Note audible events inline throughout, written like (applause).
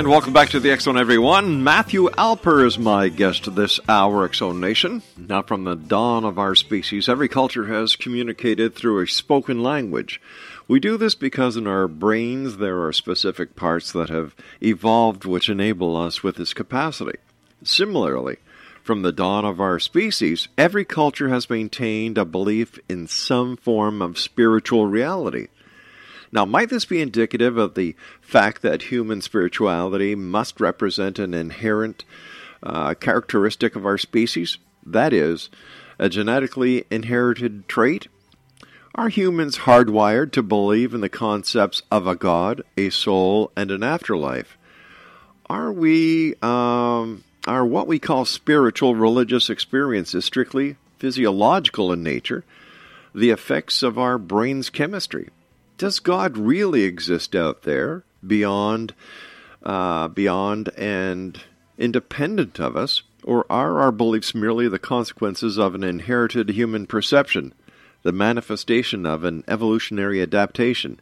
And welcome back to the Zone, everyone. Matthew Alper is my guest this hour, Zone Nation. Now, from the dawn of our species, every culture has communicated through a spoken language. We do this because in our brains there are specific parts that have evolved which enable us with this capacity. Similarly, from the dawn of our species, every culture has maintained a belief in some form of spiritual reality. Now, might this be indicative of the fact that human spirituality must represent an inherent uh, characteristic of our species? That is, a genetically inherited trait? Are humans hardwired to believe in the concepts of a God, a soul, and an afterlife? Are we, um, are what we call spiritual religious experiences strictly physiological in nature, the effects of our brain's chemistry? Does God really exist out there beyond, uh, beyond and independent of us, or are our beliefs merely the consequences of an inherited human perception, the manifestation of an evolutionary adaptation,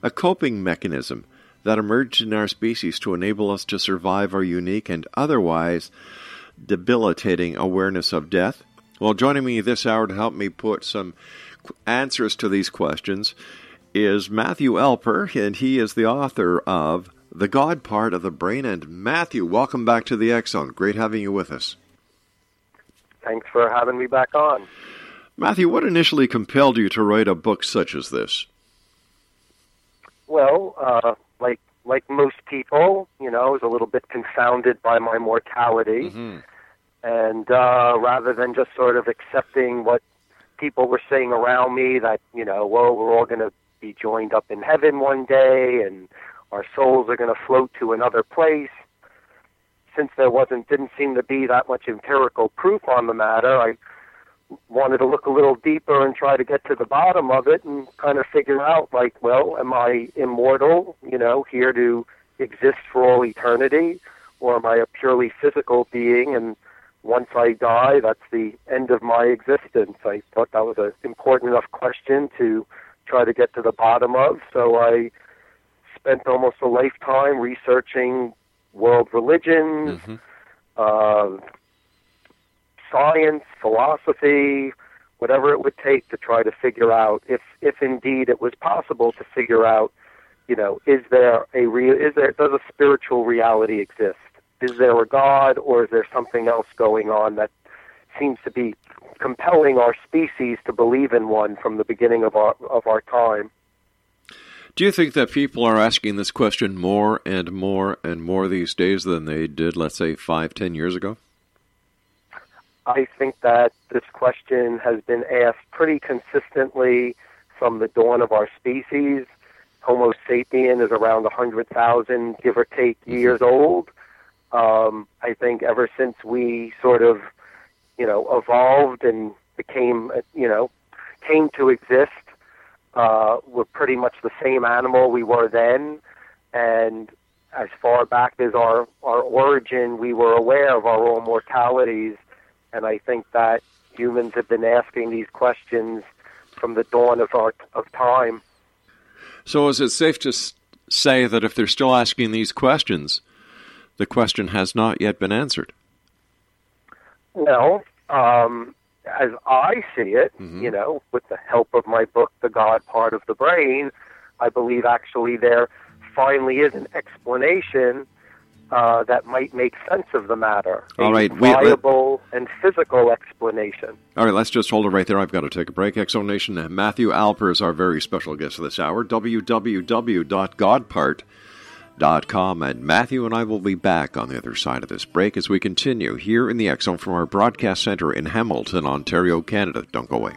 a coping mechanism that emerged in our species to enable us to survive our unique and otherwise debilitating awareness of death? Well, joining me this hour to help me put some answers to these questions is Matthew Alper, and he is the author of The God Part of the Brain. And Matthew, welcome back to the Zone. Great having you with us. Thanks for having me back on. Matthew, what initially compelled you to write a book such as this? Well, uh, like like most people, you know, I was a little bit confounded by my mortality, and uh, rather than just sort of accepting what people were saying around me that you know, well, we're all going to be joined up in heaven one day, and our souls are going to float to another place. Since there wasn't didn't seem to be that much empirical proof on the matter, I wanted to look a little deeper and try to get to the bottom of it and kind of figure out like, well, am I immortal, you know, here to exist for all eternity, or am I a purely physical being and once I die, that's the end of my existence? I thought that was an important enough question to try to get to the bottom of, so I spent almost a lifetime researching world religions, uh, science, philosophy, whatever it would take to try to figure out if, if indeed it was possible to figure out, you know, is there a real, is there, does a spiritual reality exist? Is there a God or is there something else going on that seems to be compelling our species to believe in one from the beginning of our, of our time? Do you think that people are asking this question more and more and more these days than they did, let's say, five, ten years ago? I think that this question has been asked pretty consistently from the dawn of our species. Homo sapien is around 100,000, give or take, years old. Um, I think ever since we sort of, you know, evolved and became, you know, came to exist, uh, we're pretty much the same animal we were then. And as far back as our, our origin, we were aware of our own mortalities. And I think that humans have been asking these questions from the dawn of our of time. So, is it safe to say that if they're still asking these questions, the question has not yet been answered? Well, um, as I see it, you know, with the help of my book, The God Part of the Brain, I believe actually there finally is an explanation uh, that might make sense of the matter. All a right, we- viable and physical explanation. All right, let's just hold it right there. I've got to take a break. X Zone Nation, uh, Matthew Alper is our very special guest this hour. www.godpart.com. And Matthew and I will be back on the other side of this break as we continue here in the X Zone from our broadcast center in Hamilton, Ontario, Canada. Don't go away.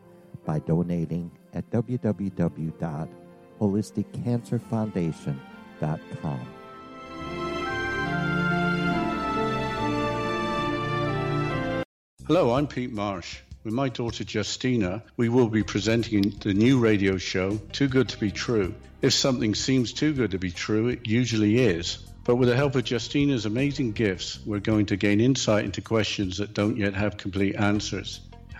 by donating at www.holisticcancerfoundation.com. Hello, I'm Pete Marsh. With my daughter Justina, we will be presenting the new radio show, Too Good to Be True. If something seems too good to be true, it usually is. But with the help of Justina's amazing gifts, we're going to gain insight into questions that don't yet have complete answers.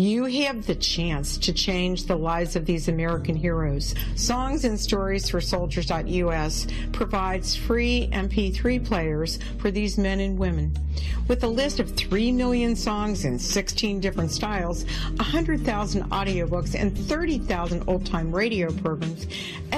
You have the chance to change the lives of these American heroes. Songs and Stories for Soldiers.us provides free MP3 players for these men and women. With a list of 3 million songs in 16 different styles, 100,000 audiobooks, and 30,000 old time radio programs,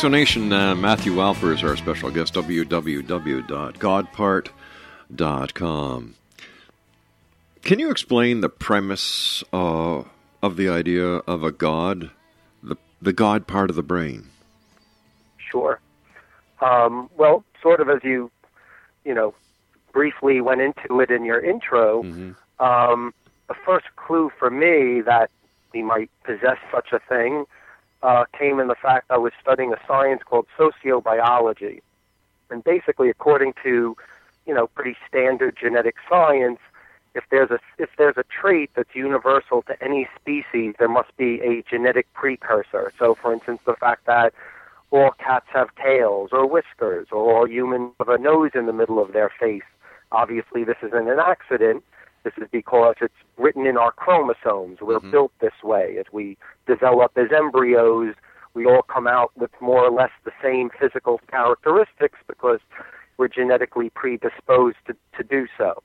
Of us? X Zone Nation uh, Matthew Alper is our special guest, www.godpart.com. Can you explain the premise uh, of the idea of a God, the, the God part of the brain? Sure. Um, well, sort of as you, you know, briefly went into it in your intro, um, the first clue for me that we might possess such a thing uh, came in the fact I was studying a science called sociobiology. And basically, according to, you know, pretty standard genetic science, if there's a if there's a trait that's universal to any species, there must be a genetic precursor. So, for instance, the fact that all cats have tails or whiskers, or all humans have a nose in the middle of their face. Obviously, this isn't an accident. This is because it's written in our chromosomes. We're built this way. As we develop as embryos, we all come out with more or less the same physical characteristics because we're genetically predisposed to, to do so.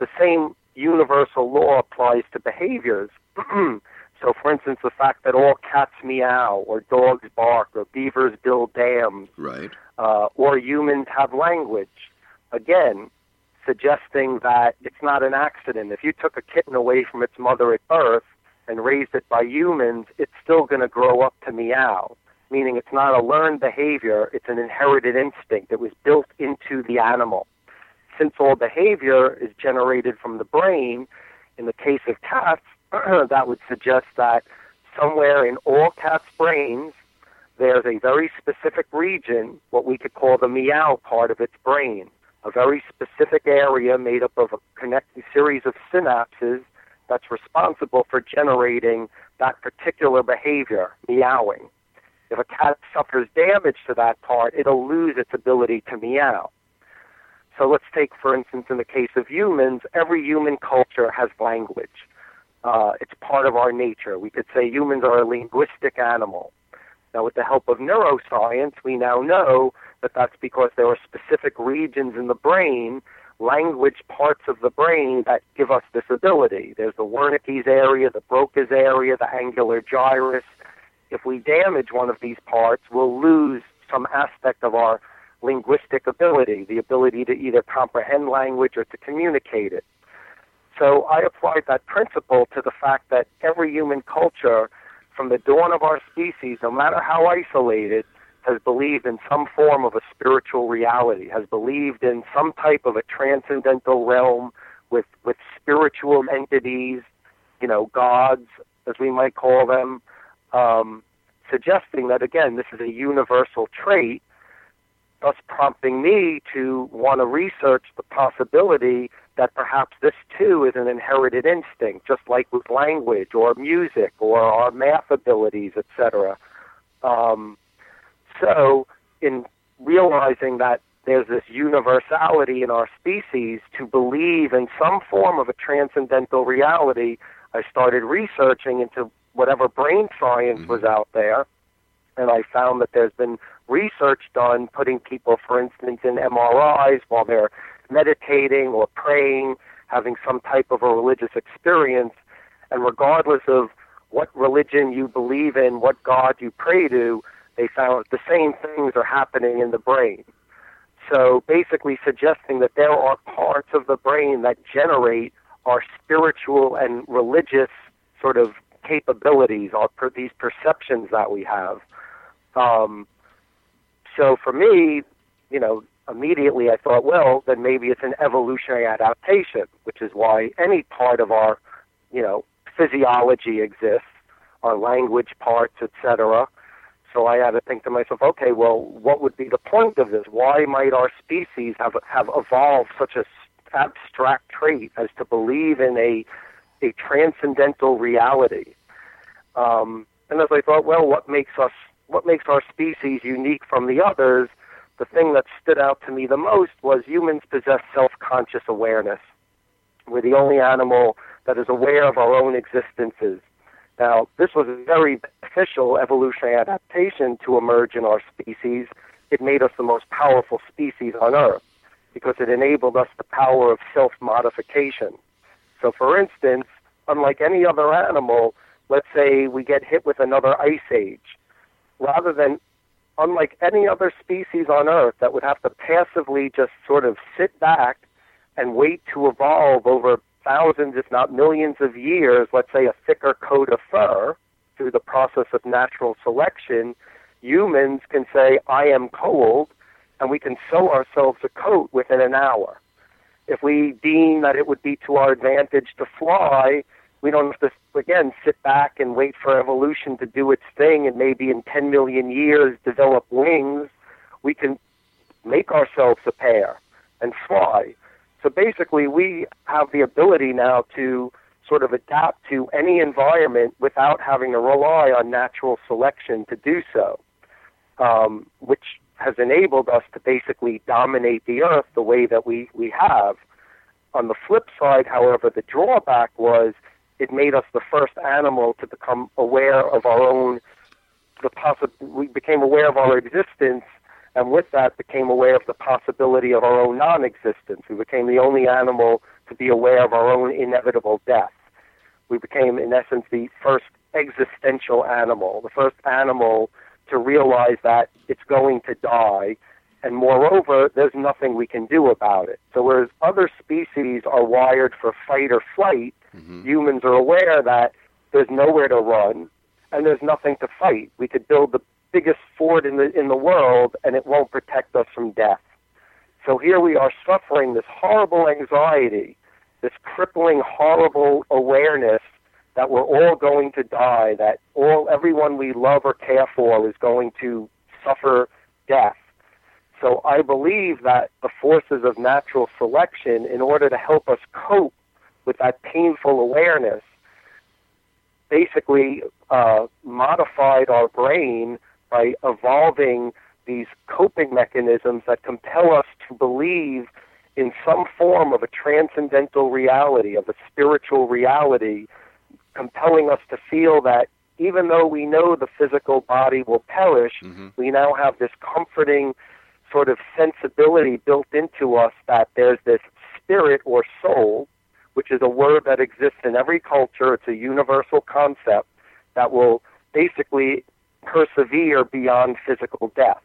The same universal law applies to behaviors. (clears throat) so, for instance, the fact that all cats meow, or dogs bark, or beavers build dams, Right. uh, or humans have language. Again, suggesting that it's not an accident. If you took a kitten away from its mother at birth and raised it by humans, it's still going to grow up to meow, meaning it's not a learned behavior, it's an inherited instinct that was built into the animal. Since all behavior is generated from the brain, in the case of cats, (clears throat) that would suggest that somewhere in all cats' brains, there's a very specific region, what we could call the meow part of its brain, a very specific area made up of a connecting series of synapses that's responsible for generating that particular behavior, meowing. If a cat suffers damage to that part, it'll lose its ability to meow. So let's take, for instance, in the case of humans, every human culture has language. Uh, it's part of our nature. We could say humans are a linguistic animal. Now, with the help of neuroscience, we now know that that's because there are specific regions in the brain, language parts of the brain that give us this ability. There's the Wernicke's area, the Broca's area, the angular gyrus. If we damage one of these parts, we'll lose some aspect of our linguistic ability, the ability to either comprehend language or to communicate it. So I applied that principle to the fact that every human culture, from the dawn of our species, no matter how isolated, has believed in some form of a spiritual reality, has believed in some type of a transcendental realm with, with spiritual entities, you know, gods, as we might call them, um, suggesting that, again, this is a universal trait, thus prompting me to want to research the possibility that perhaps this too is an inherited instinct, just like with language or music or our math abilities, etc. Um, so, in realizing that there's this universality in our species to believe in some form of a transcendental reality, I started researching into whatever brain science mm-hmm. was out there, and I found that there's been research done putting people, for instance, in MRIs while they're meditating or praying, having some type of a religious experience, and regardless of what religion you believe in, what God you pray to, they found the same things are happening in the brain. So basically suggesting that there are parts of the brain that generate our spiritual and religious sort of capabilities, our per, these perceptions that we have. Um, so for me, you know, immediately I thought, well, then maybe it's an evolutionary adaptation, which is why any part of our, you know, physiology exists, our language parts, etc. So I had to think to myself, okay, well, what would be the point of this? Why might our species have have evolved such a abstract trait as to believe in a a transcendental reality? Um, and as I thought, well, what makes us what makes our species unique from the others? The thing that stood out to me the most was humans possess self-conscious awareness. We're the only animal that is aware of our own existences. Now, this was a very beneficial evolutionary adaptation to emerge in our species. It made us the most powerful species on Earth because it enabled us the power of self modification. So, for instance, unlike any other animal, let's say we get hit with another ice age. Rather than, unlike any other species on Earth that would have to passively just sort of sit back and wait to evolve over thousands, if not millions of years, let's say a thicker coat of fur through the process of natural selection, humans can say, I am cold, and we can sew ourselves a coat within an hour. If we deem that it would be to our advantage to fly, we don't have to, again, sit back and wait for evolution to do its thing and maybe in 10 million years develop wings. We can make ourselves a pair and fly. So basically, we have the ability now to sort of adapt to any environment without having to rely on natural selection to do so, um, which has enabled us to basically dominate the earth the way that we, we have. On the flip side, however, the drawback was it made us the first animal to become aware of our own the possi- we became aware of our existence and with that became aware of the possibility of our own non-existence. We became the only animal to be aware of our own inevitable death. We became, in essence, the first existential animal, the first animal to realize that it's going to die, and moreover, there's nothing we can do about it. So whereas other species are wired for fight or flight, mm-hmm. humans are aware that there's nowhere to run and there's nothing to fight. We could build the biggest fort in the in the world and it won't protect us from death. So here we are suffering this horrible anxiety, this crippling horrible awareness that we're all going to die, that all everyone we love or care for is going to suffer death. So I believe that the forces of natural selection in order to help us cope with that painful awareness, basically uh, modified our brain by evolving these coping mechanisms that compel us to believe in some form of a transcendental reality, of a spiritual reality, compelling us to feel that even though we know the physical body will perish, mm-hmm. we now have this comforting sort of sensibility built into us that there's this spirit or soul, which is a word that exists in every culture. It's a universal concept that will basically persevere beyond physical death.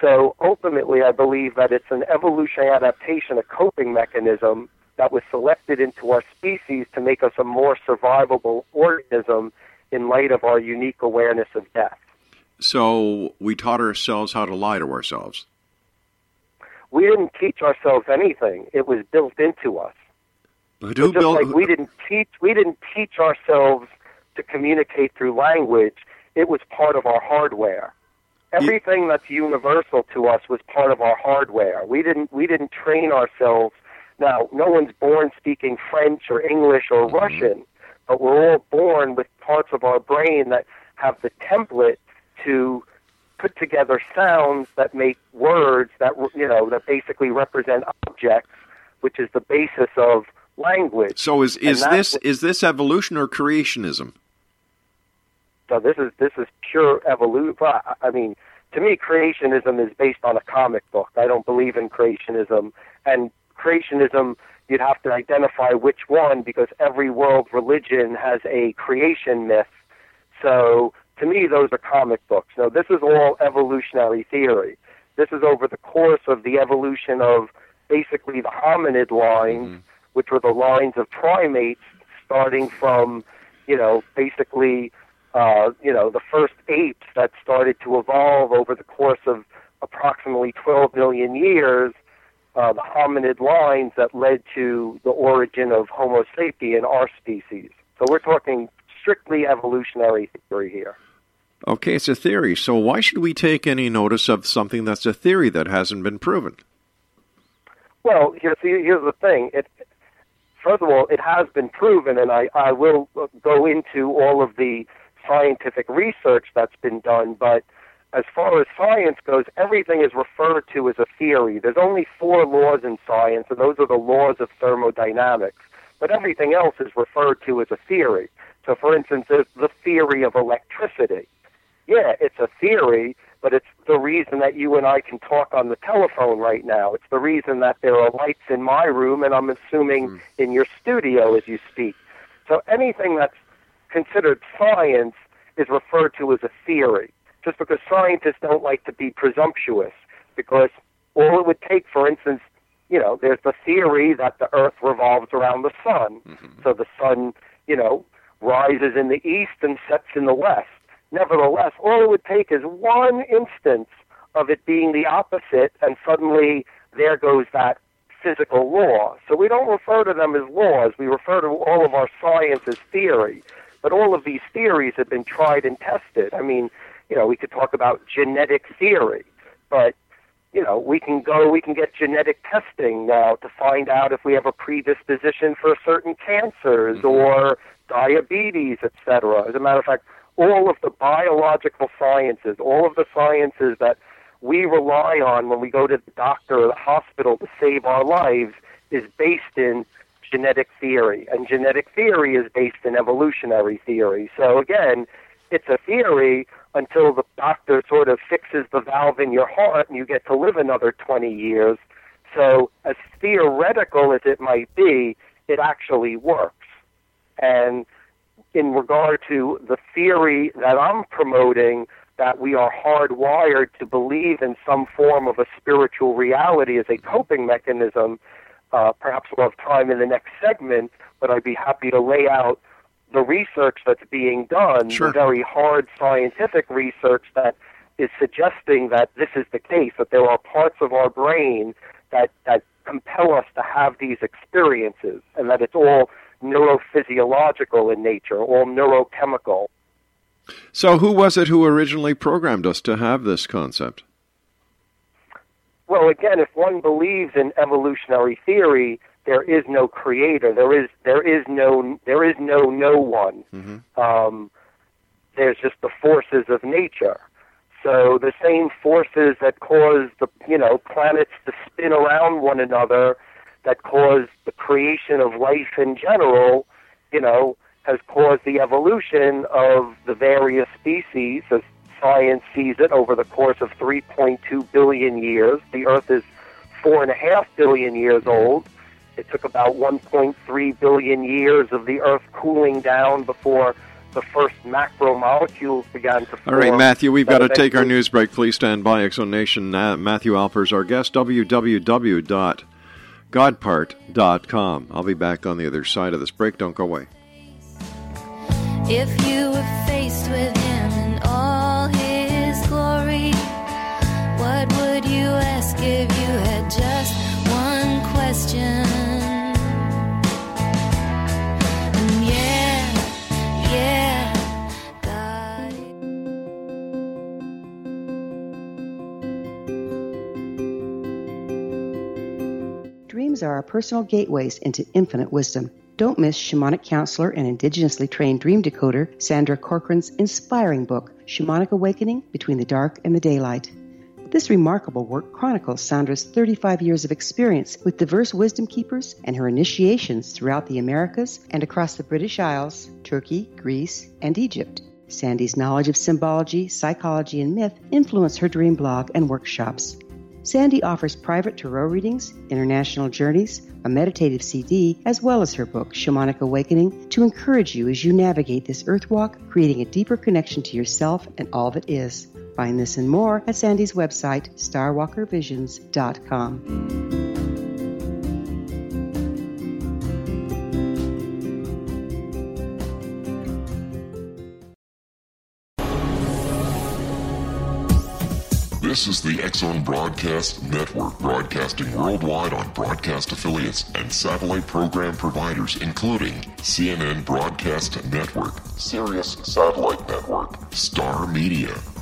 So ultimately, I believe that it's an evolutionary adaptation, a coping mechanism that was selected into our species to make us a more survivable organism in light of our unique awareness of death. So we taught ourselves how to lie to ourselves. We didn't teach ourselves anything; it was built into us. But So just built? like we didn't teach, we didn't teach ourselves to communicate through language. It was part of our hardware. Everything that's universal to us was part of our hardware. We didn't we didn't train ourselves. Now, no one's born speaking French or English or mm-hmm. Russian, but we're all born with parts of our brain that have the template to put together sounds that make words that you know that basically represent objects, which is the basis of language. so is is this what- is this evolution or creationism? So this is this is pure evolution. I mean, to me, creationism is based on a comic book. I don't believe in creationism, and creationism you'd have to identify which one because every world religion has a creation myth. So to me, those are comic books. No, this is all evolutionary theory. This is over the course of the evolution of basically the hominid lines, mm-hmm. which were the lines of primates, starting from, you know, basically, uh, you know, the first apes that started to evolve over the course of approximately 12 million years, uh, the hominid lines that led to the origin of Homo sapien, our species. So we're talking strictly evolutionary theory here. Okay, it's a theory. So why should we take any notice of something that's a theory that hasn't been proven? Well, here's here's the thing. It first of all, it has been proven, and I I will go into all of the scientific research that's been done. But as far as science goes, everything is referred to as a theory. There's only four laws in science, and those are the laws of thermodynamics. But everything else is referred to as a theory. So, for instance, there's the theory of electricity. Yeah, it's a theory, but it's the reason that you and I can talk on the telephone right now. It's the reason that there are lights in my room, and I'm assuming hmm. in your studio as you speak. So anything that's considered science is referred to as a theory, just because scientists don't like to be presumptuous, because all it would take, for instance, you know, there's the theory that the Earth revolves around the sun. Mm-hmm. So the sun, you know, rises in the east and sets in the west. Nevertheless, all it would take is one instance of it being the opposite, and suddenly there goes that physical law. So we don't refer to them as laws. We refer to all of our science as theory. But all of these theories have been tried and tested. I mean, you know, we could talk about genetic theory, but you know, we can go, we can get genetic testing now to find out if we have a predisposition for certain cancers mm-hmm. or diabetes, etc. As a matter of fact, all of the biological sciences, all of the sciences that we rely on when we go to the doctor or the hospital to save our lives is based in genetic theory. And genetic theory is based in evolutionary theory. So again, it's a theory until the doctor sort of fixes the valve in your heart and you get to live another 20 years. So, as theoretical as it might be, it actually works. And in regard to the theory that I'm promoting, that we are hardwired to believe in some form of a spiritual reality as a coping mechanism, uh, perhaps we'll have time in the next segment, but I'd be happy to lay out the research that's being done, Sure. the very hard scientific research that is suggesting that this is the case, that there are parts of our brain that, that compel us to have these experiences, and that it's all neurophysiological in nature, all neurochemical. So who was it who originally programmed us to have this concept? Well, again, if one believes in evolutionary theory, there is no creator. There is there is no there is no no one. Um, there's just the forces of nature. So the same forces that cause the you know planets to spin around one another, that cause the creation of life in general, you know, has caused the evolution of the various species as science sees it over the course of 3.2 billion years. The Earth is four and a half billion years old. It took about 1.3 billion years of the Earth cooling down before the first macromolecules began to form. All right, Matthew, we've got to take our news break. Please stand by. X Zone Nation, uh, Matthew Alpers, our guest, www.godpart.com. I'll be back on the other side of this break. Don't go away. If you were if you had just one question? Dreams are our personal gateways into infinite wisdom. Don't miss shamanic counselor and indigenously trained dream decoder Sandra Corcoran's inspiring book, Shamanic Awakening Between the Dark and the Daylight. This remarkable work chronicles Sandra's 35 years of experience with diverse wisdom keepers and her initiations throughout the Americas and across the British Isles, Turkey, Greece, and Egypt. Sandy's knowledge of symbology, psychology, and myth influenced her dream blog and workshops. Sandy offers private tarot readings, international journeys, a meditative CD, as well as her book, Shamanic Awakening, to encourage you as you navigate this earth walk, creating a deeper connection to yourself and all that is. Find this and more at Sandy's website, starwalkervisions.com. This is the X Zone Broadcast Network, broadcasting worldwide on broadcast affiliates and satellite program providers, including CNN Broadcast Network, Sirius Satellite Network, Star Media,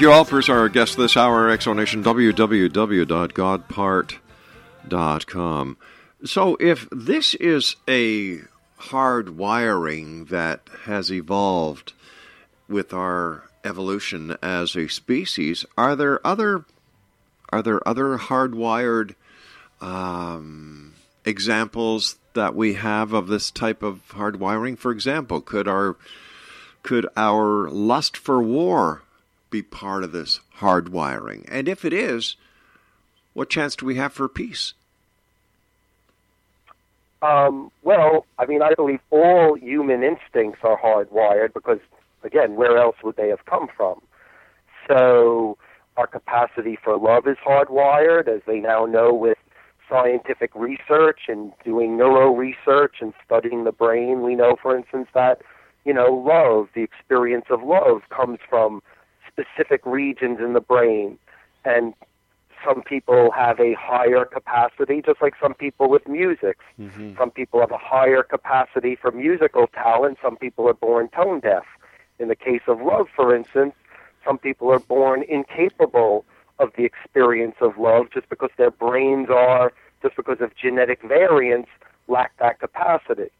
Matthew Alpers, our guest this hour, X Zone Nation, www.godpart.com. So, if this is a hard wiring that has evolved with our evolution as a species, are there other are there other hardwired um, examples that we have of this type of hardwiring? For example, could our could our lust for war be part of this hardwiring? And if it is, what chance do we have for peace? Um, well, I mean, I believe all human instincts are hardwired because, again, where else would they have come from? So, our capacity for love is hardwired, as they now know with scientific research and doing neuro research and studying the brain. We know, for instance, that, you know, love, the experience of love, comes from specific regions in the brain. And some people have a higher capacity, just like some people with music. Mm-hmm. Some people have a higher capacity for musical talent. Some people are born tone deaf. In the case of love, for instance, some people are born incapable of the experience of love just because their brains are, just because of genetic variants, lack that capacity.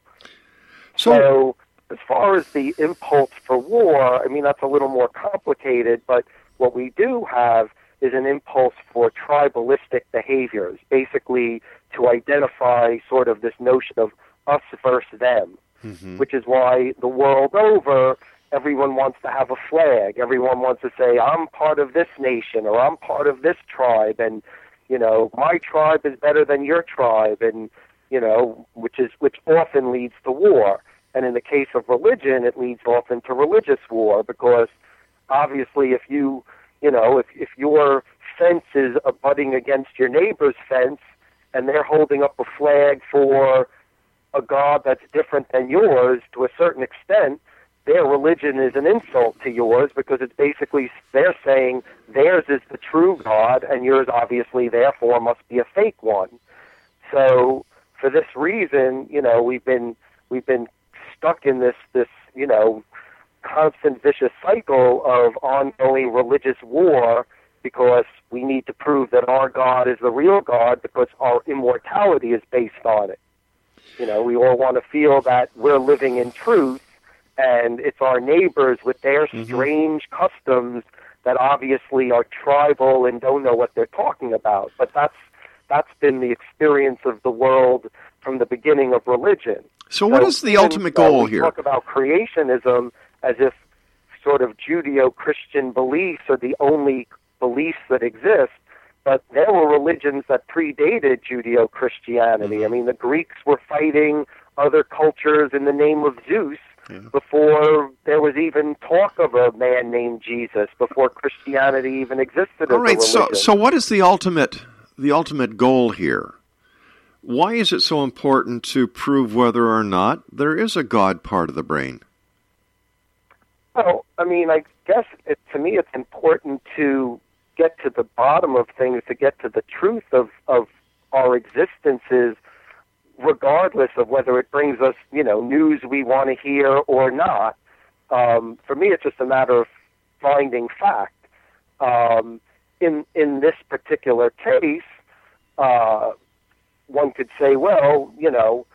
So, as far as the impulse for war, I mean, that's a little more complicated, but what we do have is an impulse for tribalistic behaviors, basically to identify sort of this notion of us versus them, mm-hmm. which is why the world over, everyone wants to have a flag. Everyone wants to say, I'm part of this nation or I'm part of this tribe, and, you know, my tribe is better than your tribe, and, you know, which is which often leads to war. And in the case of religion, it leads often to religious war because obviously if you you know, if if your fence is abutting against your neighbor's fence and they're holding up a flag for a god that's different than yours to a certain extent, their religion is an insult to yours because it's basically they're saying theirs is the true god and yours obviously therefore must be a fake one. So for this reason, you know, we've been we've been stuck in this this, you know, constant vicious cycle of ongoing religious war because we need to prove that our God is the real God because our immortality is based on it. You know, we all want to feel that we're living in truth and it's our neighbors with their mm-hmm. strange customs that obviously are tribal and don't know what they're talking about. But that's that's been the experience of the world from the beginning of religion. So, what is the ultimate uh, goal we here? Talk about creationism as if sort of Judeo-Christian beliefs are the only beliefs that exist. But there were religions that predated Judeo-Christianity. Mm-hmm. I mean, the Greeks were fighting other cultures in the name of Zeus before there was even talk of a man named Jesus, before Christianity even existed All right. So, so what is the ultimate the ultimate goal here? Why is it so important to prove whether or not there is a God part of the brain? Well, I mean, I guess it, to me it's important to get to the bottom of things, to get to the truth of, of our existences, regardless of whether it brings us, you know, news we want to hear or not. Um, for me, it's just a matter of finding fact. Um, in in this particular case, uh, one could say, well, you know,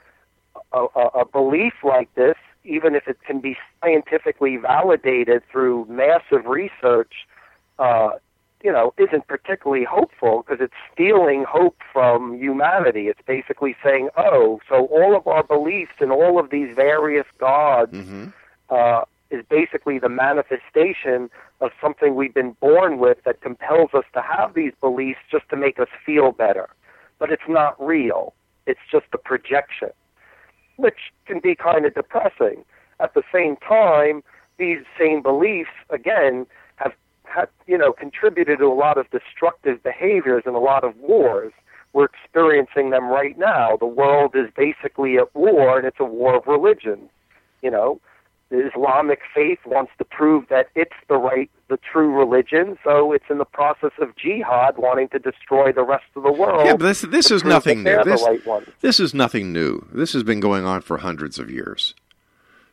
a, a, a belief like this, even if it can be scientifically validated through massive research, uh, you know, isn't particularly hopeful because it's stealing hope from humanity. It's basically saying, oh, so all of our beliefs and all of these various gods uh, is basically the manifestation of something we've been born with that compels us to have these beliefs just to make us feel better. But it's not real. It's just a projection, which can be kind of depressing. At the same time, these same beliefs, again, have, have you know contributed to a lot of destructive behaviors and a lot of wars. We're experiencing them right now. The world is basically at war, and it's a war of religion. You know, the Islamic faith wants to prove that it's the right, the true religion, so it's in the process of jihad, wanting to destroy the rest of the world. Yeah, but this this is nothing new. This, right this is nothing new. This has been going on for hundreds of years.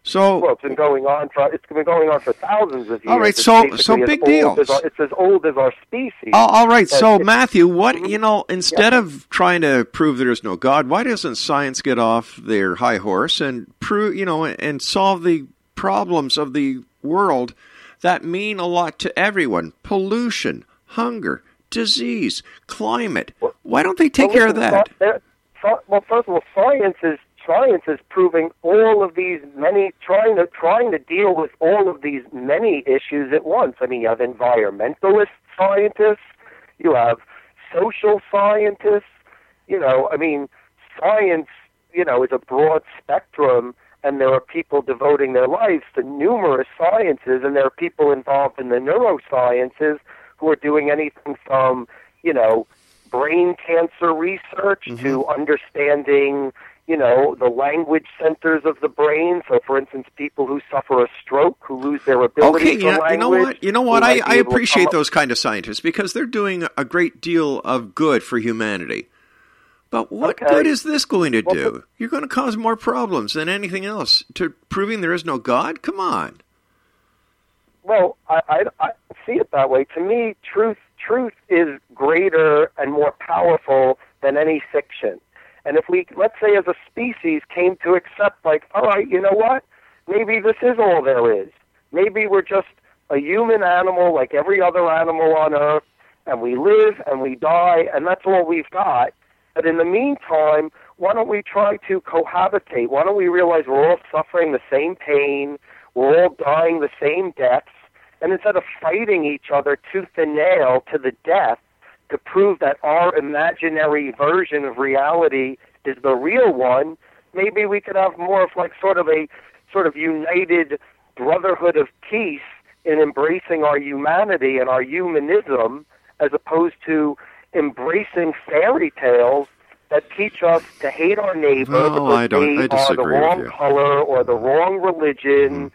So well, it's been going on for it's been going on for thousands of years. All right, It's so- so big deal. it's as old as our species. Oh, all right. So, Matthew, what Mm-hmm. you know, instead of trying to prove there is no God, why doesn't science get off their high horse and prove, you know, and solve the problems of the world that mean a lot to everyone? Pollution, hunger, disease, climate. Why don't they take Well, care of that? sci- there- sci- well, first of all, science is science is proving all of these many trying to trying to deal with all of these many issues at once. I mean, you have environmentalist scientists, you have social scientists. You know, I mean, science, you know, is a broad spectrum, and there are people devoting their lives to numerous sciences, and there are people involved in the neurosciences who are doing anything from, you know, brain cancer research mm-hmm. to understanding, you know, the language centers of the brain. So, for instance, people who suffer a stroke, who lose their ability Okay, yeah, language. you know what? You know what? I, I able to come appreciate those kind of scientists because they're doing a great deal of good for humanity. But what Okay. good is this going to Well, do? You're going to cause more problems than anything else. To proving there is no God? Come on. Well, I, I, I see it that way. To me, truth truth is greater and more powerful than any fiction. And if we, let's say, as a species, came to accept, like, all right, you know what? Maybe this is all there is. Maybe we're just a human animal like every other animal on Earth, and we live and we die, and that's all we've got. But in the meantime, why don't we try to cohabitate? Why don't we realize we're all suffering the same pain, we're all dying the same deaths, and instead of fighting each other tooth and nail to the death to prove that our imaginary version of reality is the real one, maybe we could have more of like sort of a sort of united brotherhood of peace in embracing our humanity and our humanism as opposed to embracing fairy tales that teach us to hate our neighbor Oh, because I don't- they I are the wrong color or the wrong religion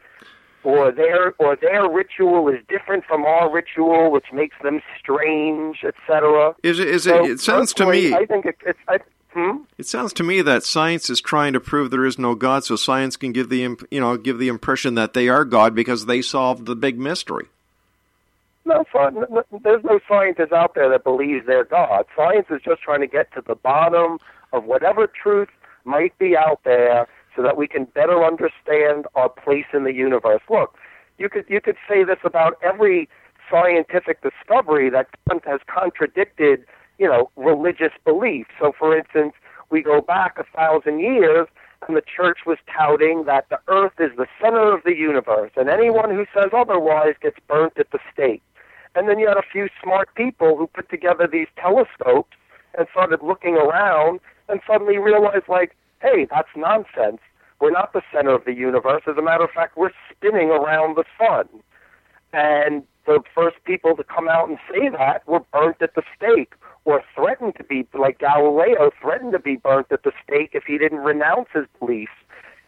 or their or their ritual is different from our ritual which makes them strange etc Is it? Is it? So, it sounds to me. i think it, it's I, hmm? It sounds to me that science is trying to prove there is no God, so science can give the imp- you know give the impression that they are God because they solved the big mystery. No, sci- n- n- there's no scientist out there that believes they're God. Science is just trying to get to the bottom of whatever truth might be out there so that we can better understand our place in the universe. Look, you could you could say this about every scientific discovery that has contradicted, you know, religious belief. So for instance, we go back a thousand years and the church was touting that the earth is the center of the universe and anyone who says otherwise gets burnt at the stake. And then you had a few smart people who put together these telescopes and started looking around and suddenly realized, like, hey, that's nonsense. We're not the center of the universe. As a matter of fact, we're spinning around the sun. And the first people to come out and say that were burnt at the stake or threatened to be, like Galileo threatened to be burnt at the stake if he didn't renounce his beliefs.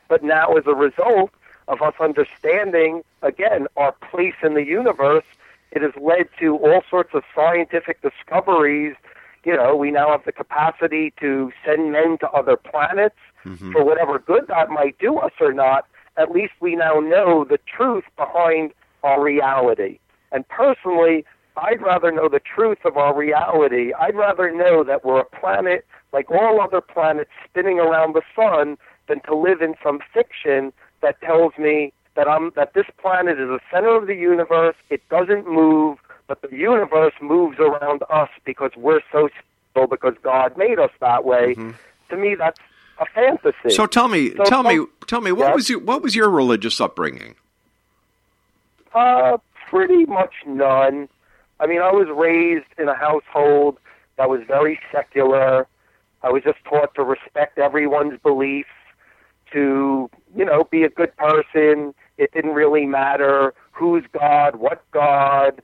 But now, as a result of us understanding, again, our place in the universe, it has led to all sorts of scientific discoveries. You know, we now have the capacity to send men to other planets mm-hmm. for whatever good that might do us or not. At least we now know the truth behind our reality. And personally, I'd rather know the truth of our reality. I'd rather know that we're a planet like all other planets spinning around the sun than to live in some fiction that tells me that I'm that this planet is the center of the universe. It doesn't move, but the universe moves around us because we're so special because God made us that way. To me, that's a fantasy. So tell me, So tell me, tell me, what Yes? was your what was your religious upbringing? Uh, pretty much none. I mean, I was raised in a household that was very secular. I was just taught to respect everyone's beliefs, to, you know, be a good person. It didn't really matter who's God, what God.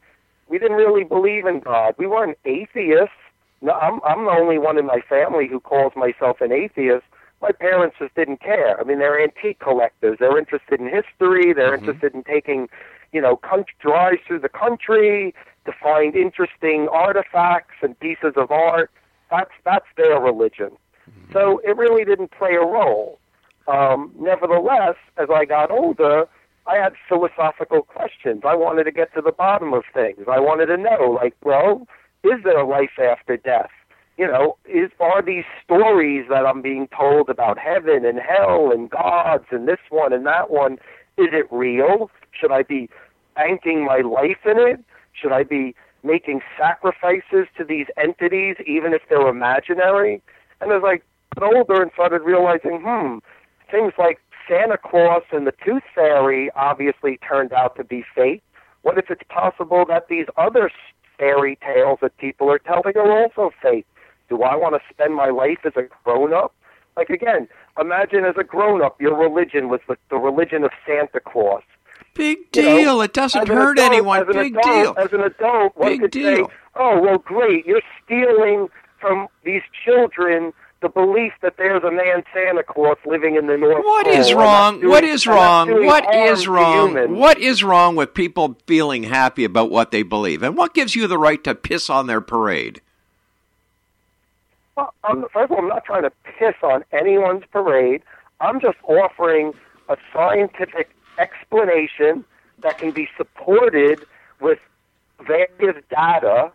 We didn't really believe in God. We weren't atheists. No, I'm, I'm the only one in my family who calls myself an atheist. My parents just didn't care. I mean, they're antique collectors. They're interested in history. They're mm-hmm. interested in taking, you know, country, drives through the country to find interesting artifacts and pieces of art. That's that's their religion. Mm-hmm. So it really didn't play a role. Um, nevertheless, as I got older, I had philosophical questions. I wanted to get to the bottom of things. I wanted to know, like, well, is there a life after death? You know, is are these stories that I'm being told about heaven and hell and gods and this one and that one, is it real? Should I be banking my life in it? Should I be making sacrifices to these entities, even if they're imaginary? And as I got older and started realizing, hmm, things like Santa Claus and the Tooth Fairy obviously turned out to be fake. What if it's possible that these other fairy tales that people are telling are also fake? Do I want to spend my life as a grown up? Like again, imagine as a grown up, your religion was the, the religion of Santa Claus. Big You know, deal. it doesn't hurt adult- anyone. An Big adult, deal. As an adult, one Big could deal. say, "Oh, well, great. You're stealing from these children the belief that there's a man Santa Claus living in the North What Pole, is wrong? doing- What is wrong? What is wrong? What is wrong with people feeling happy about what they believe? And what gives you the right to piss on their parade? Well, I'm, first of all, I'm not trying to piss on anyone's parade. I'm just offering a scientific explanation that can be supported with various data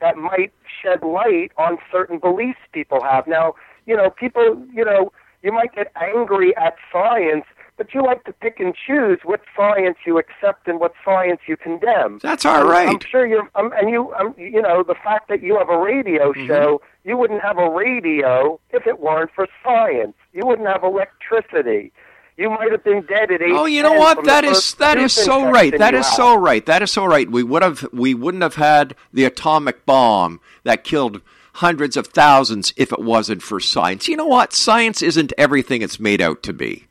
that might shed light on certain beliefs people have. Now, you know, people, you know, you might get angry at science, but you like to pick and choose what science you accept and what science you condemn. That's all right. I'm- sure you're, um, and you, um, you know, the fact that you have a radio Mm-hmm. show, you wouldn't have a radio if it weren't for science. You wouldn't have electricity. You might have been dead at age. Oh, you know 10 what? That is that is so right. That is so right. That is so right. We would have we wouldn't have had the atomic bomb that killed hundreds of thousands if it wasn't for science. You know what? Science isn't everything it's made out to be.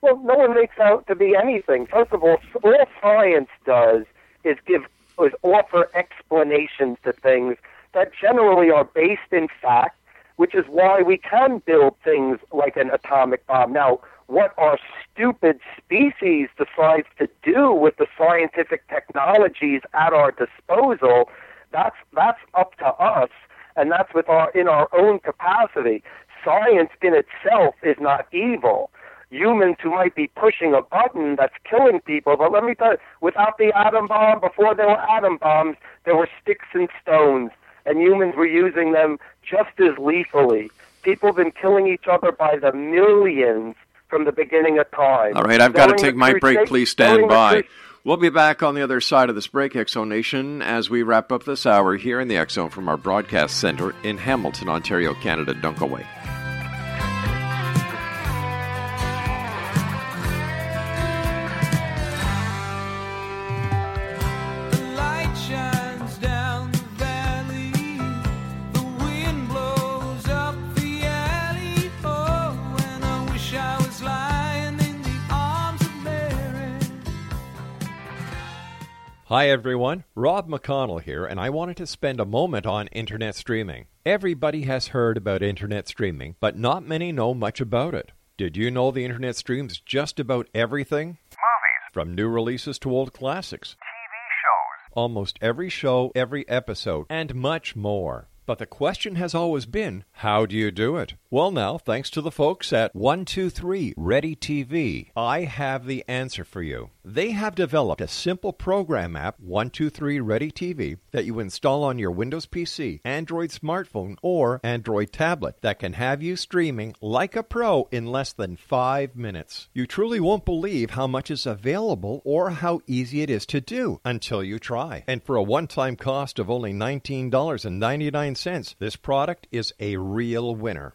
Well, no one makes out to be anything. First of all, all science does is give is offer explanations to things that generally are based in fact, which is why we can build things like an atomic bomb. Now, what our stupid species decides to do with the scientific technologies at our disposal, that's that's up to us, and that's with our in our own capacity. Science in itself is not evil humans who might be pushing a button that's killing people. But let me tell you, without the atom bomb, before there were atom bombs, there were sticks and stones, and humans were using them just as lethally. People have been killing each other by the millions from the beginning of time. All right, I've got to take my break. Please stand by. We'll be back on the other side of this break, X Zone Nation, as we wrap up this hour here in the Zone from our broadcast center in Hamilton, Ontario, Canada. Don't Hi everyone, Rob McConnell here, and I wanted to spend a moment on internet streaming. Everybody has heard about internet streaming, but not many know much about it. Did you know the internet streams just about everything? Movies. From new releases to old classics. TV shows. Almost every show, every episode, and much more. But the question has always been, how do you do it? Well, now, thanks to the folks at 123 Ready TV, I have the answer for you. They have developed a simple program app, 123 Ready TV, that you install on your Windows PC, Android smartphone, or Android tablet that can have you streaming like a pro in less than five minutes. You truly won't believe how much is available or how easy it is to do until you try. And for a one time cost of only $19.99, this product is a real winner.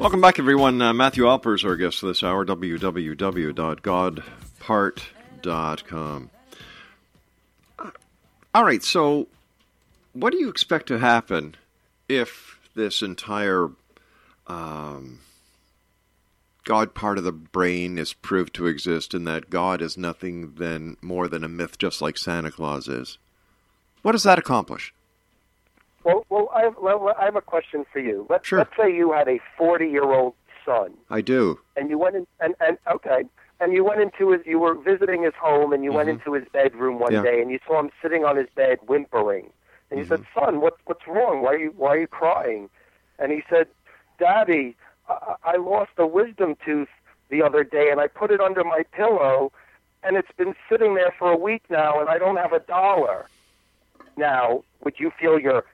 Welcome back, everyone. Uh, Matthew Alper is our guest for this hour. www.godpart.com. All right, so what do you expect to happen if this entire um, God part of the brain is proved to exist and that God is nothing than more than a myth, just like Santa Claus is? What does that accomplish? Well, well, I have, well, I have a question for you. Let's, Sure. let's say you had a 40-year-old son, I do. and you went in, and, and okay, and you went into his, you were visiting his home, and you went Mhm. into his bedroom one Yeah. day, and you saw him sitting on his bed whimpering, and you said, "Son, what, what's wrong? Why are you, why are you crying?" And he said, "Daddy, I, I lost a wisdom tooth the other day, and I put it under my pillow, and it's been sitting there for a week now, and I don't have a dollar." Now, would you feel you're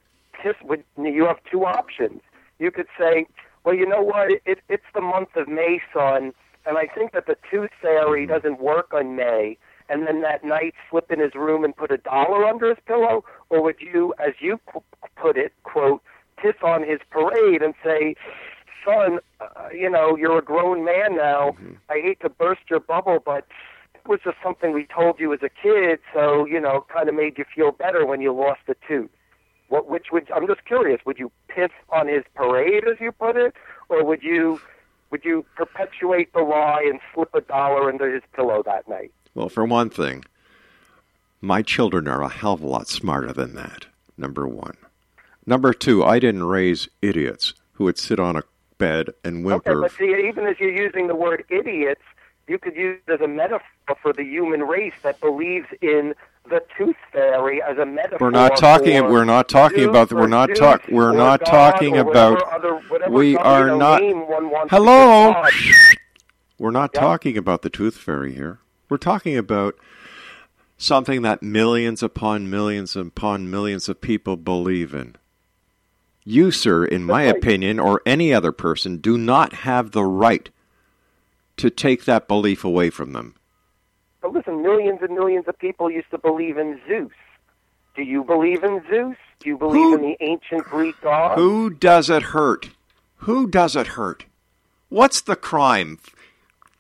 pissed? Would you have two options? You could say, "Well, you know what? It, it's the month of May, son, and I think that the tooth fairy doesn't work on May." And then that night, slip in his room and put a dollar under his pillow, or would you, as you put it, quote, piss on his parade and say, "Son, uh, you know, you're a grown man now. I hate to burst your bubble, but." It was just something we told you as a kid, so you know, kind of made you feel better when you lost a tooth. What, which would I'm just curious. Would you piss on his parade, as you put it, or would you would you perpetuate the lie and slip a dollar under his pillow that night? Well, for one thing, my children are a hell of a lot smarter than that. Number one. Number two, I didn't raise idiots who would sit on a bed and whimper. Okay, but see, even as you're using the word idiots, you could use it as a metaphor for the human race that believes in the tooth fairy as a metaphor. We're not talking. We're not talking about. or We're not talk. We're not God talking about. other- we are not. name one wants to Hello. We're not talking about the tooth fairy here. We're talking about something that millions upon millions upon millions of people believe in. You, sir, in my opinion, or any other person, do not have the right to take that belief away from them. But listen, millions and millions of people used to believe in Zeus. Do you believe in Zeus? Do you believe in the ancient Greek god? Who does it hurt? Who does it hurt? What's the crime?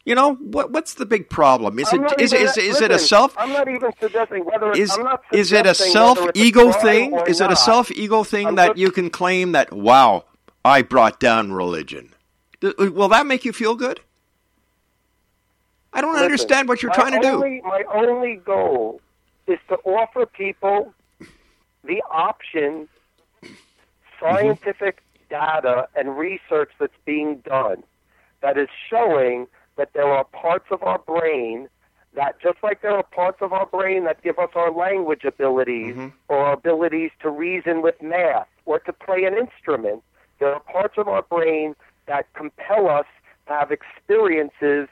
You know what? What's the big problem? Is I'm it not is, even- is, is it a self I'm not even suggesting whether is I'm not is it a suggesting self ego thing? Is it a self ego thing I'm that you can claim that wow, I brought down religion? Uh, will that make you feel good? I don't Listen, understand what you're trying to only, My only goal is to offer people the option, scientific data and research that's being done that is showing that there are parts of our brain that just like there are parts of our brain that give us our language abilities mm-hmm. or our abilities to reason with math or to play an instrument, there are parts of our brain that compel us to have experiences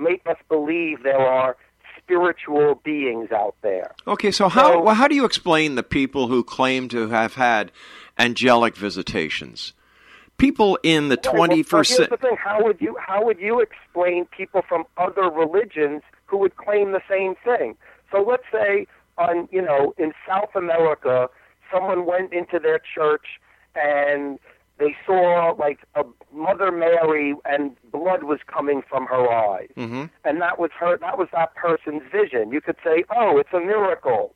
make us believe there are spiritual beings out there. Okay, so how So- well, how do you explain the people who claim to have had angelic visitations? People in the twenty first well, twenty but first here's the thing: how would you how would you explain people from other religions who would claim the same thing? So let's say on you know in South America, someone went into their church and they saw like a Mother Mary and blood was coming from her eyes, Mm-hmm. and that was her that was that person's vision. You could say, oh, it's a miracle.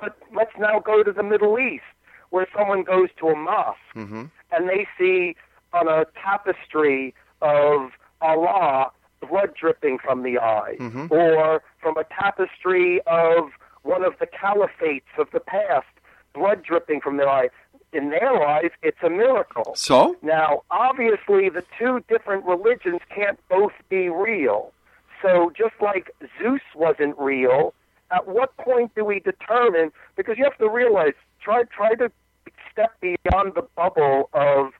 But let's now go to the Middle East, where someone goes to a mosque Mm-hmm. and they see on a tapestry of Allah blood dripping from the eye, Mhm. or from a tapestry of one of the caliphates of the past, blood dripping from their eye. In their eyes, it's a miracle. So? Now, obviously, the two different religions can't both be real. So, just like Zeus wasn't real, at what point do we determine? Because you have to realize, try try to step beyond the bubble of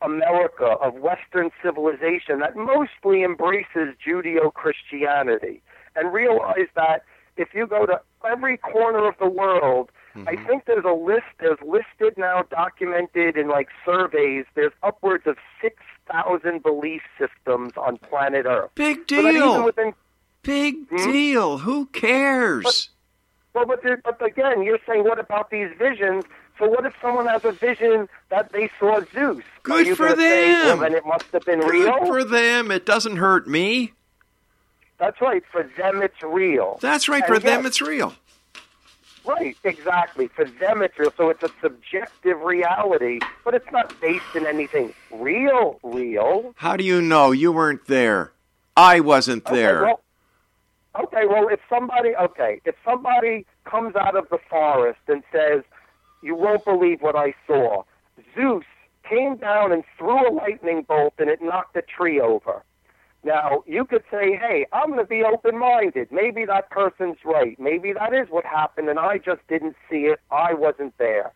America, of Western civilization that mostly embraces Judeo Christianity, and realize that if you go to every corner of the world, I think there's a list, there's listed now, documented in like surveys, there's upwards of 6,000 belief systems on planet Earth. Big deal. within- Big Hmm? deal. Who cares? Well, but, but again, you're saying, what about these visions? So what if someone has a vision that they saw Zeus? Good for gonna say, well, them. then it must have been Good real. for them. It doesn't hurt me. That's right. For them, it's real. That's right. And For them, it's real. Right, exactly. For them, it's real. So it's a subjective reality, but it's not based in anything real, real. How do you know you weren't there? I wasn't Okay, there. well, okay, well, if somebody, okay, if somebody comes out of the forest and says, "You won't believe what I saw," Zeus came down and threw a lightning bolt and it knocked a tree over. Now, you could say, hey, I'm going to be open minded. Maybe that person's right. Maybe that is what happened, and I just didn't see it. I wasn't there.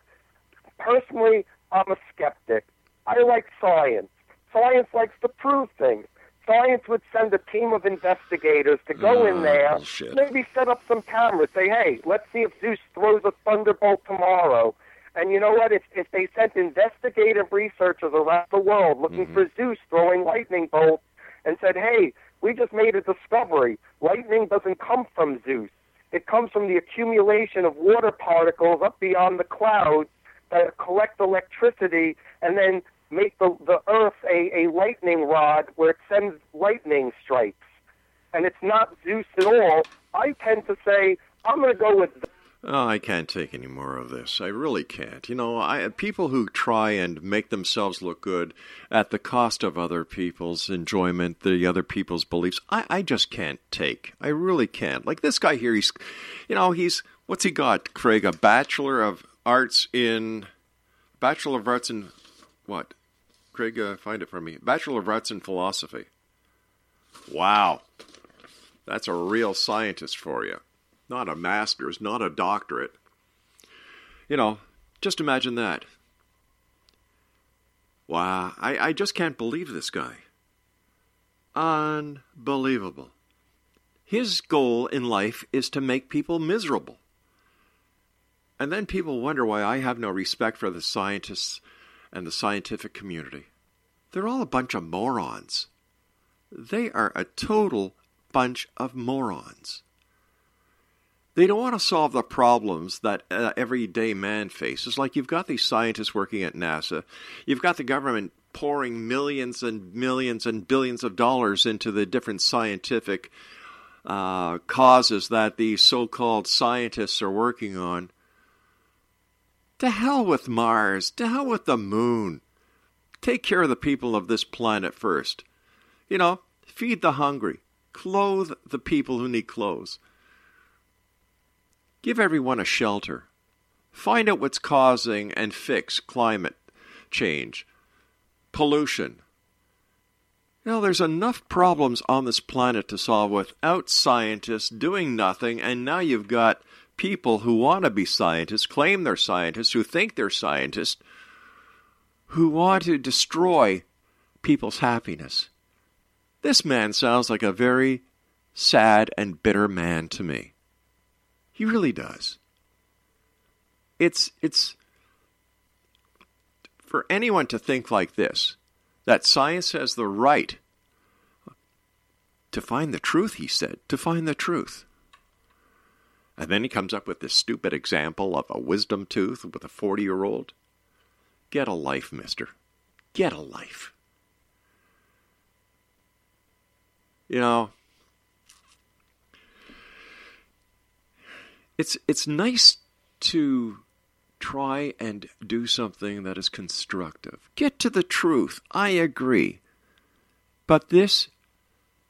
Personally, I'm a skeptic. I like science. Science likes to prove things. Science would send a team of investigators to go in ah, there, oh, maybe set up some cameras, say, hey, let's see if Zeus throws a thunderbolt tomorrow. And you know what? If, if they sent investigative researchers around the world looking mm-hmm. for Zeus throwing lightning bolts and said, hey, we just made a discovery. Lightning doesn't come from Zeus. It comes from the accumulation of water particles up beyond the clouds that collect electricity and then make the, the earth a, a lightning rod where it sends lightning strikes. And it's not Zeus at all. I tend to say, I'm going to go with Oh, I can't take any more of this. I really can't. You know, I people who try and make themselves look good at the cost of other people's enjoyment, the other people's beliefs, I, I just can't take. I really can't. Like this guy here, he's, you know, he's what's he got, Craig? A bachelor of arts in, bachelor of arts in, what? Craig, uh, find it for me. Bachelor of arts in philosophy. Wow, that's a real scientist for you not a master's, not a doctorate. You know, just imagine that. Wow, I, I just can't believe this guy. Unbelievable. His goal in life is to make people miserable. And then people wonder why I have no respect for the scientists and the scientific community. They're all a bunch of morons. They are a total bunch of morons. They don't want to solve the problems that uh, everyday man faces. Like you've got these scientists working at NASA, you've got the government pouring millions and millions and billions of dollars into the different scientific uh, causes that these so called scientists are working on. To hell with Mars, to hell with the moon. Take care of the people of this planet first. You know, feed the hungry, clothe the people who need clothes. Give everyone a shelter. Find out what's causing and fix climate change, pollution. You know, there's enough problems on this planet to solve without scientists doing nothing, and now you've got people who want to be scientists, claim they're scientists, who think they're scientists, who want to destroy people's happiness. This man sounds like a very sad and bitter man to me. He really does. It's it's for anyone to think like this that science has the right to find the truth, he said, to find the truth. And then he comes up with this stupid example of a wisdom tooth with a 40 year old. Get a life, mister. Get a life. You know, it's it's nice to try and do something that is constructive. Get to the truth. I agree. But this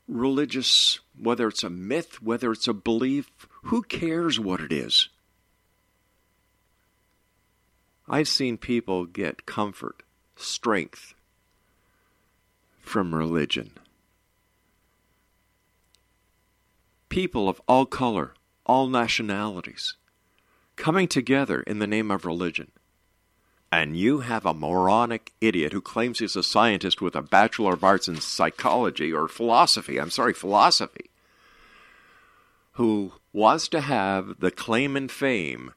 religious, whether it's a myth, whether it's a belief, who cares what it is? I've seen people get comfort, strength from religion. People of all color, all nationalities, coming together in the name of religion. And you have a moronic idiot who claims he's a scientist with a Bachelor of Arts in psychology or philosophy, I'm sorry, philosophy, who wants to have the claim and fame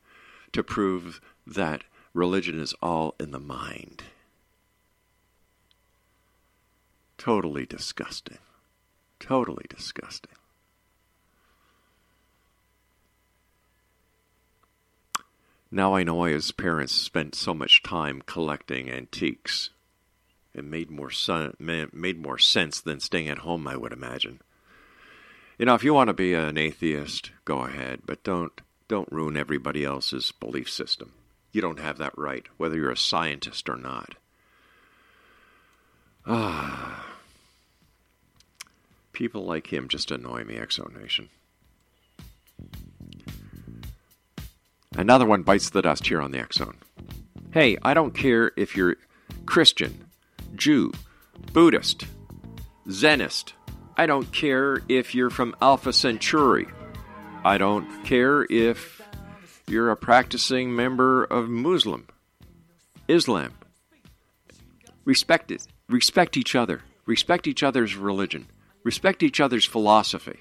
to prove that religion is all in the mind. Totally disgusting. Totally disgusting. Now I know why his parents spent so much time collecting antiques. It made more made more sense than staying at home, I would imagine. You know, if you want to be an atheist, go ahead, but don't don't ruin everybody else's belief system. You don't have that right, whether you're a scientist or not. Ah. People like him just annoy me, X Zone Nation. Another one bites the dust here on the Zone. Hey, I don't care if you're Christian, Jew, Buddhist, Zenist. I don't care if you're from Alpha Centauri. I don't care if you're a practicing member of Muslim, Islam. Respect it. Respect each other. Respect each other's religion. Respect each other's philosophy.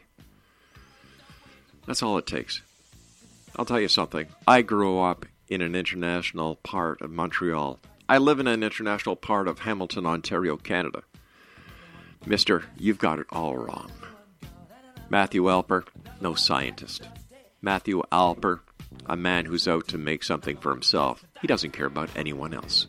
That's all it takes. I'll tell you something. I grew up in an international part of Montreal. I live in an international part of Hamilton, Ontario, Canada. Mister, you've got it all wrong. Matthew Alper, no scientist. Matthew Alper, a man who's out to make something for himself. He doesn't care about anyone else.